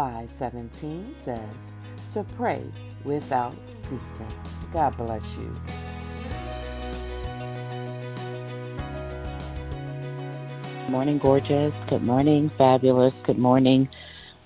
5:17 says, "To pray without ceasing." God bless you. Good morning, gorgeous. Good morning, fabulous. Good morning,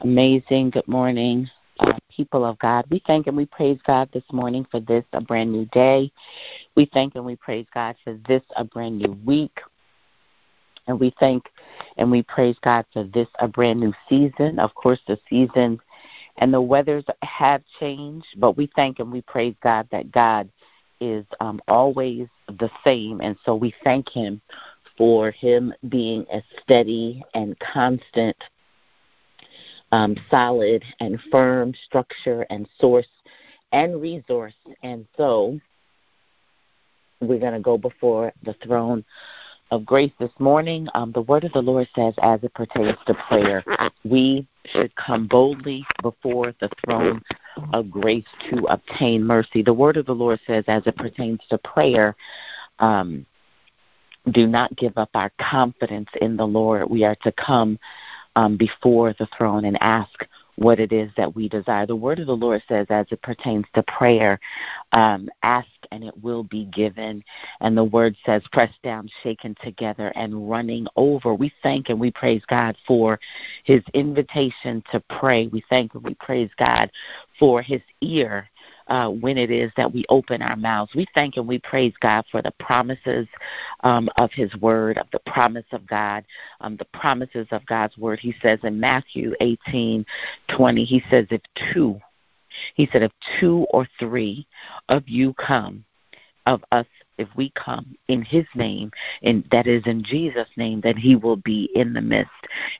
amazing. Good morning, uh, people of God. We thank and we praise God this morning for this, a brand new day. We thank and we praise God for this, a brand new week. And we thank and we praise God for this, a brand new season. Of course, the seasons and the weathers have changed, but we thank and we praise God that God is um, always the same. And so we thank Him for Him being a steady and constant, um, solid and firm structure and source and resource. And so we're going to go before the throne of grace this morning. Um, the word of the Lord says, as it pertains to prayer, we should come boldly before the throne of grace to obtain mercy. The word of the Lord says, as it pertains to prayer, um, do not give up our confidence in the Lord. We are to come um, before the throne and ask what it is that we desire. The word of the Lord says, as it pertains to prayer, um, ask and it will be given. And the word says, pressed down, shaken together, and running over. We thank and we praise God for his invitation to pray. We thank and we praise God for his ear uh, when it is that we open our mouths. We thank and we praise God for the promises um, of His Word, of the promise of God, um, the promises of God's Word. He says in Matthew 18 20, He says, If two, He said, if two or three of you come, of us if we come in his name and that is in Jesus name that he will be in the midst.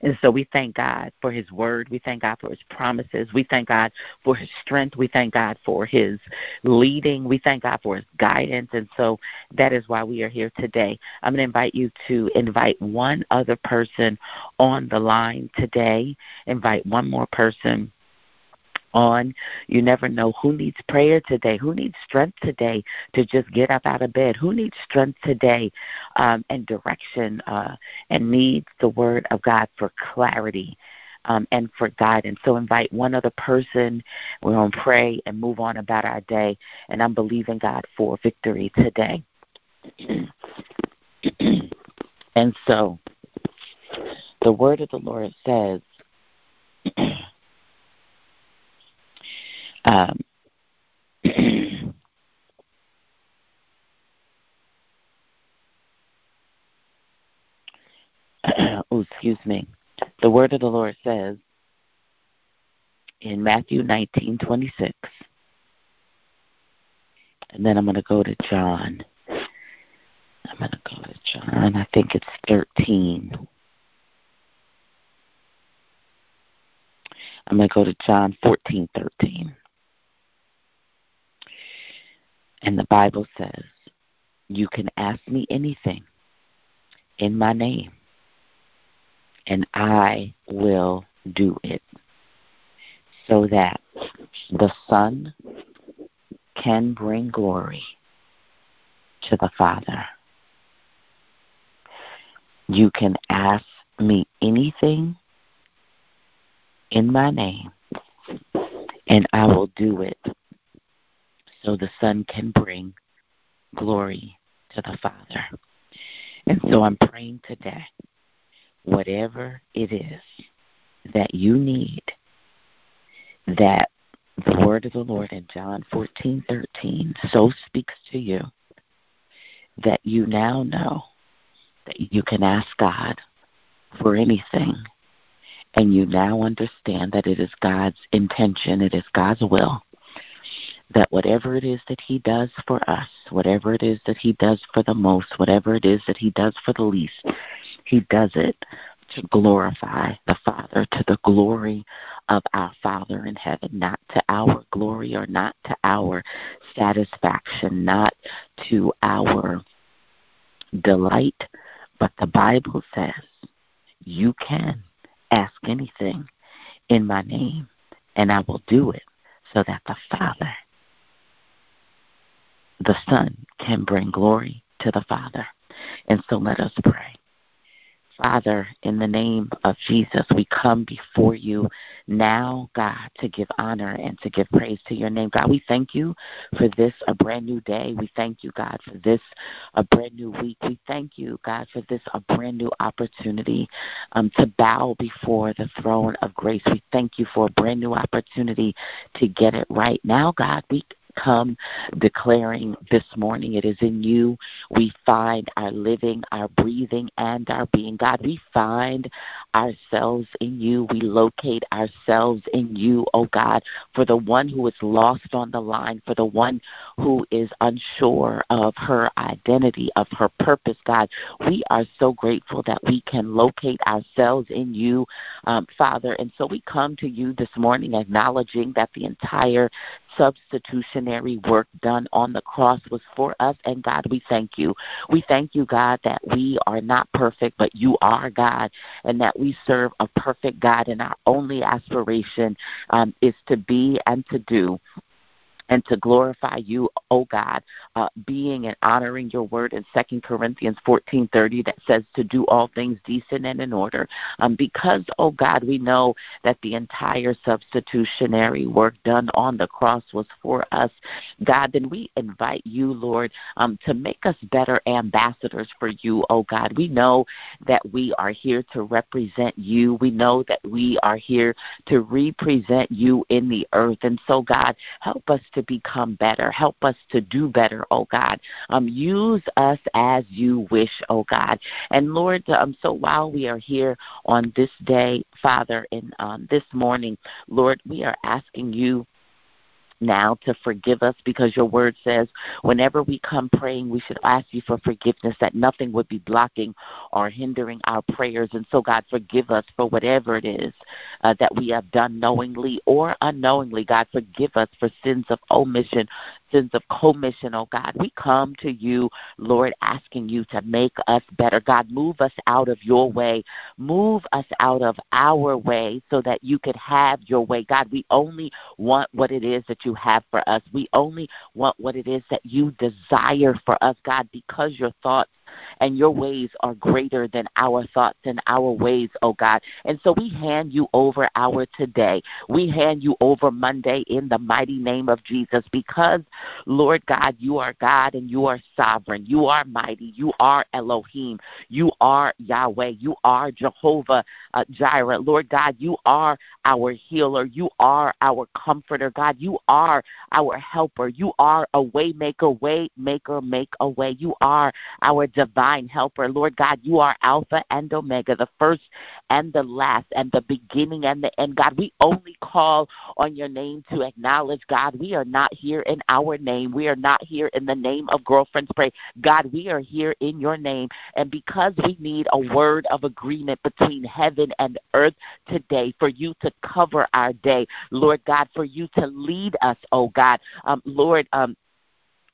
And so we thank God for his word, we thank God for his promises, we thank God for his strength, we thank God for his leading, we thank God for his guidance and so that is why we are here today. I'm going to invite you to invite one other person on the line today. Invite one more person on. You never know who needs prayer today, who needs strength today to just get up out of bed, who needs strength today um, and direction uh, and needs the word of God for clarity. Um, and for guidance. So invite one other person. We're going to pray and move on about our day. And I'm believing God for victory today. and so the word of the Lord says, Um, oh, excuse me. The word of the Lord says in Matthew 19:26. And then I'm going to go to John. I'm going to go to John. I think it's 13. I'm going to go to John 14:13. And the Bible says, You can ask me anything in my name, and I will do it so that the Son can bring glory to the Father. You can ask me anything in my name, and I will do it so the Son can bring glory to the Father. And so I'm praying today, whatever it is that you need, that the word of the Lord in John 14:13 so speaks to you that you now know that you can ask God for anything and you now understand that it is God's intention, it is God's will that whatever it is that he does for us, whatever it is that he does for the most, whatever it is that he does for the least, he does it to glorify the Father, to the glory of our Father in heaven, not to our glory or not to our satisfaction, not to our delight, but the Bible says you can ask anything in my name, and I will do it so that the Father, the Son, can bring glory to the Father. And so let us pray. Father, in the name of Jesus, we come before you now, God, to give honor and to give praise to your name. God, we thank you for this, a brand new day. We thank you, God, for this, a brand new week. We thank you, God, for this, a brand new opportunity um, to bow before the throne of grace. We thank you for a brand new opportunity to get it right. Now, God, we come declaring this morning it is in you we find our living, our breathing, and our being. God, we find ourselves in you. We locate ourselves in you, oh God, for the one who is lost on the line, for the one who is unsure of her identity, of her purpose, God. We are so grateful that we can locate ourselves in you, um, Father. And so we come to you this morning acknowledging that the entire work done on the cross was for us. And God, we thank you. We thank you, God, that we are not perfect, but you are God, and that we serve a perfect God, and our only aspiration um, is to be and to do and to glorify you, O God, uh, being and honoring your word in Second Corinthians 14:30 that says to do all things decent and in order. Um, because, O God, we know that the entire substitutionary work done on the cross was for us, God, then we invite you, Lord, um, to make us better ambassadors for you, O God. We know that we are here to represent you. We know that we are here to represent you in the earth. And so, God, help us to become better. Help us to do better, oh God. Um, use us as you wish, oh God. And Lord, um, so while we are here on this day, Father, and um, this morning, Lord, we are asking you now to forgive us because your word says whenever we come praying, we should ask you for forgiveness, that nothing would be blocking or hindering our prayers. And so, God, forgive us for whatever it is uh, that we have done knowingly or unknowingly. God, forgive us for sins of omission, sins of commission, oh God. We come to you, Lord, asking you to make us better. God, move us out of your way. Move us out of our way so that you could have your way. God, we only want what it is that you have for us. We only want what it is that you desire for us, God, because your thoughts and your ways are greater than our thoughts and our ways, oh God. And so we hand you over our today. We hand you over Monday in the mighty name of Jesus because, Lord God, you are God and you are sovereign. You are mighty. You are Elohim. You are Yahweh. You are Jehovah uh, Jireh. Lord God, you are our healer. You are our comforter. God, you are our helper. You are a way maker, way maker, make a way. You are our divine helper. Lord God, you are Alpha and Omega, the first and the last, and the beginning and the end. God, we only call on your name to acknowledge, God, we are not here in our name. We are not here in the name of Girlfriends Pray. God, we are here in your name. And because we need a word of agreement between heaven and earth today for you to cover our day, Lord God, for you to lead us, oh God. Um, Lord, um,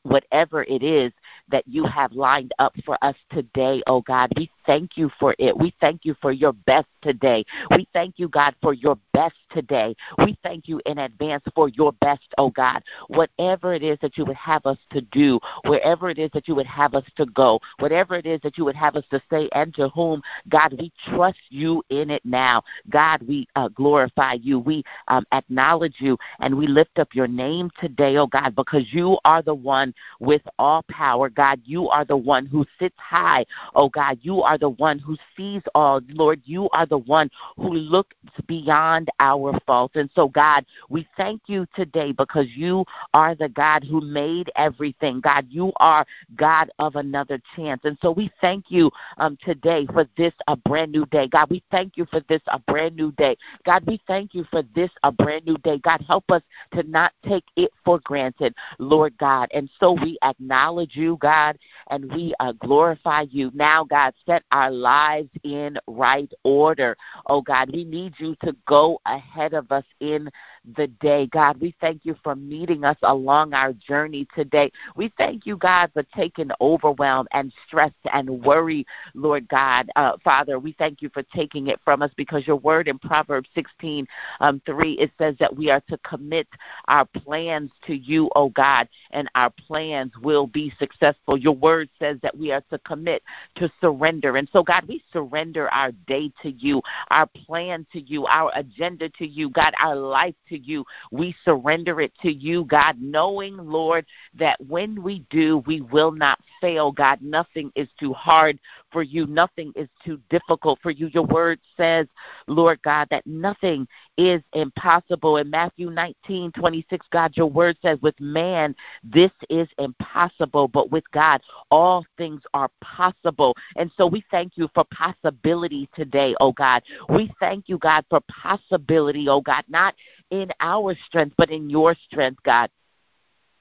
whatever it is that you have lined up for us today, oh God. We thank you for it. We thank you for your best today. We thank you, God, for your best today. We thank you in advance for your best, oh God. Whatever it is that you would have us to do, wherever it is that you would have us to go, whatever it is that you would have us to say and to whom, God, we trust you in it now. God, we uh, glorify you. We um, acknowledge you and we lift up your name today, oh God, because you are the one with all power. God, you are the one who sits high. Oh God, you are are the one who sees all. Lord, you are the one who looks beyond our faults. And so, God, we thank you today because you are the God who made everything. God, you are God of another chance. And so we thank you um, today for this a brand new day. God, we thank you for this a brand new day. God, we thank you for this a brand new day. God, help us to not take it for granted, Lord God. And so we acknowledge you, God, and we uh, glorify you. Now, God, set our lives in right order. Oh, God, we need you to go ahead of us in the day. God, we thank you for meeting us along our journey today. We thank you, God, for taking overwhelm and stress and worry, Lord God. Uh, Father, we thank you for taking it from us because your word in Proverbs 16 um, 3, it says that we are to commit our plans to you, oh God, and our plans will be successful. Your word says that we are to commit to surrender. And so, God, we surrender our day to you, our plan to you, our agenda to you, God, our life to you. We surrender it to you, God, knowing, Lord, that when we do, we will not fail, God. Nothing is too hard for you, nothing is too difficult for you. Your word says, Lord God, that nothing is impossible. In Matthew 19 26, God, your word says, with man, this is impossible, but with God, all things are possible. And so we thank you for possibility today, oh God. We thank you, God, for possibility, oh God, not in our strength, but in your strength, God.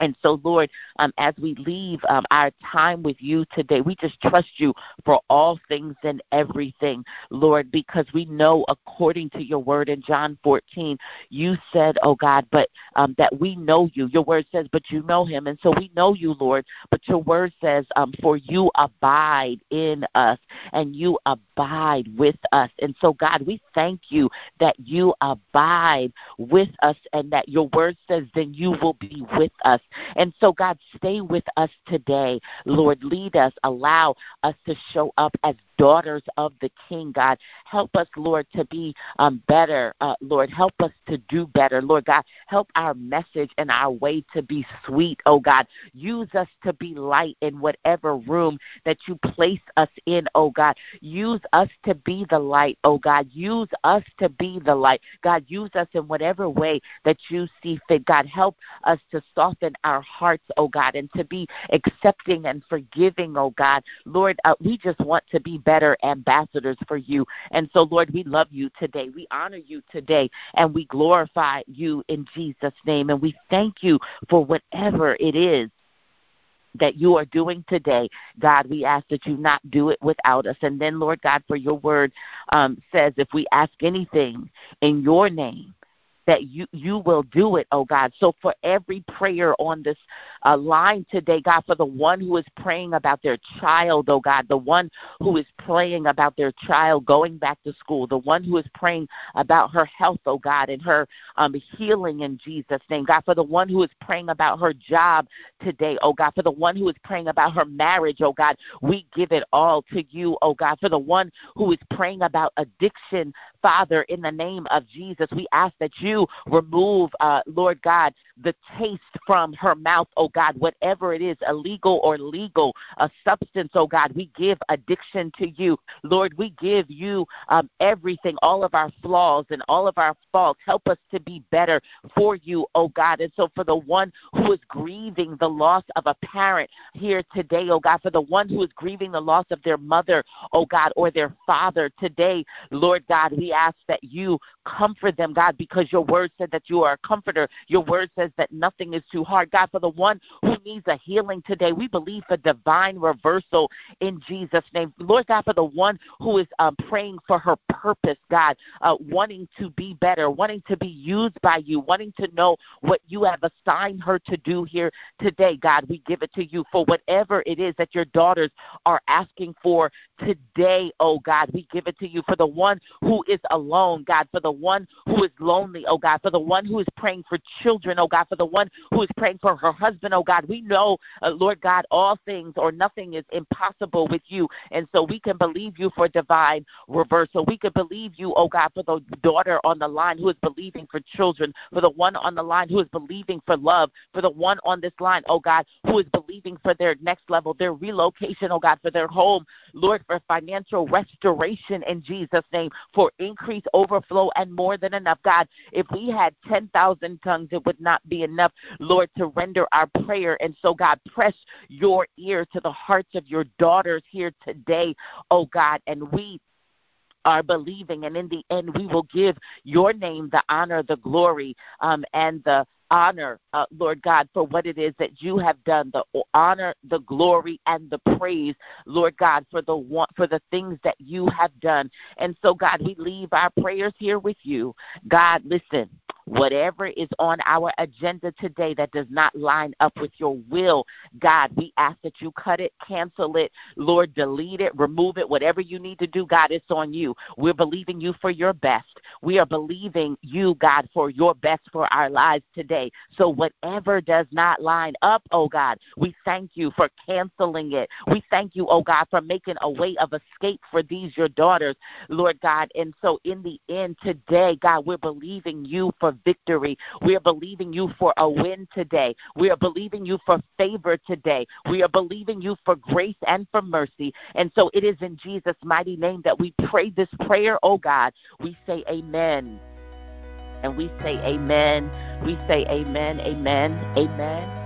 And so, Lord, um, as we leave um, our time with you today, we just trust you for all things and everything, Lord, because we know according to your word in John 14, you said, oh God, but um, that we know you. Your word says, but you know him. And so we know you, Lord, but your word says, um, for you abide in us and you abide with us. And so, God, we thank you that you abide with us and that your word says, then you will be with us. And so, God, stay with us today. Lord, lead us, allow us to show up as daughters of the King, God. Help us, Lord, to be um, better. Uh, Lord, help us to do better. Lord God, help our message and our way to be sweet, oh God. Use us to be light in whatever room that you place us in, oh God. Use us to be the light, oh God. Use us to be the light. God, use us in whatever way that you see fit. God, help us to soften our hearts, oh God, and to be accepting and forgiving, oh God. Lord, uh, we just want to be better ambassadors for you. And so, Lord, we love you today. We honor you today, and we glorify you in Jesus' name. And we thank you for whatever it is that you are doing today, God, we ask that you not do it without us. And then, Lord God, for your word um, says, if we ask anything in your name, that you you will do it, oh God. So for every prayer on this uh, line today, God, for the one who is praying about their child, oh God, the one who is praying about their child going back to school, the one who is praying about her health, oh God, and her um, healing in Jesus' name, God, for the one who is praying about her job today, oh God, for the one who is praying about her marriage, oh God, we give it all to you, oh God, for the one who is praying about addiction, Father, in the name of Jesus, we ask that you you remove, uh, Lord God, the taste from her mouth, oh God, whatever it is, illegal or legal, a substance, oh God, we give addiction to you. Lord, we give you um, everything, all of our flaws and all of our faults. Help us to be better for you, oh God. And so for the one who is grieving the loss of a parent here today, oh God, for the one who is grieving the loss of their mother, oh God, or their father today, Lord God, we ask that you comfort them, God, because your word said that you are a comforter. Your word says that nothing is too hard. God, for the one who needs a healing today, we believe for divine reversal in Jesus' name. Lord God, for the one who is um, praying for her purpose, God, uh, wanting to be better, wanting to be used by you, wanting to know what you have assigned her to do here today, God, we give it to you for whatever it is that your daughters are asking for today, oh God. We give it to you for the one who is alone, God, for the one who is lonely, oh God, for the one who is praying for children, oh God, for the one who is praying for her husband, oh God. We know, uh, Lord God, all things or nothing is impossible with you. And so we can believe you for divine reversal. We can believe you, oh God, for the daughter on the line who is believing for children, for the one on the line who is believing for love, for the one on this line, oh God, who is believing for their next level, their relocation, oh God, for their home, Lord, for financial restoration in Jesus' name, for increase, overflow, and more than enough. God, if we had 10,000 tongues, it would not be enough, Lord, to render our prayer. And so, God, press your ear to the hearts of your daughters here today, oh God, and we are believing, and in the end, we will give your name the honor, the glory, um, and the honor, uh, Lord God, for what it is that you have done, the honor, the glory, and the praise, Lord God, for the one, for the things that you have done. And so, God, we leave our prayers here with you. God, listen, Whatever is on our agenda today that does not line up with your will, God, we ask that you cut it, cancel it, Lord, delete it, remove it, whatever you need to do, God, it's on you. We're believing you for your best. We are believing you, God, for your best for our lives today. So whatever does not line up, oh God, we thank you for canceling it. We thank you, oh God, for making a way of escape for these, your daughters, Lord God. And so in the end today, God, we're believing you for victory. We are believing you for a win today. We are believing you for favor today. We are believing you for grace and for mercy. And so it is in Jesus' mighty name that we pray this prayer, oh God. We say amen. And we say amen. We say amen, amen, amen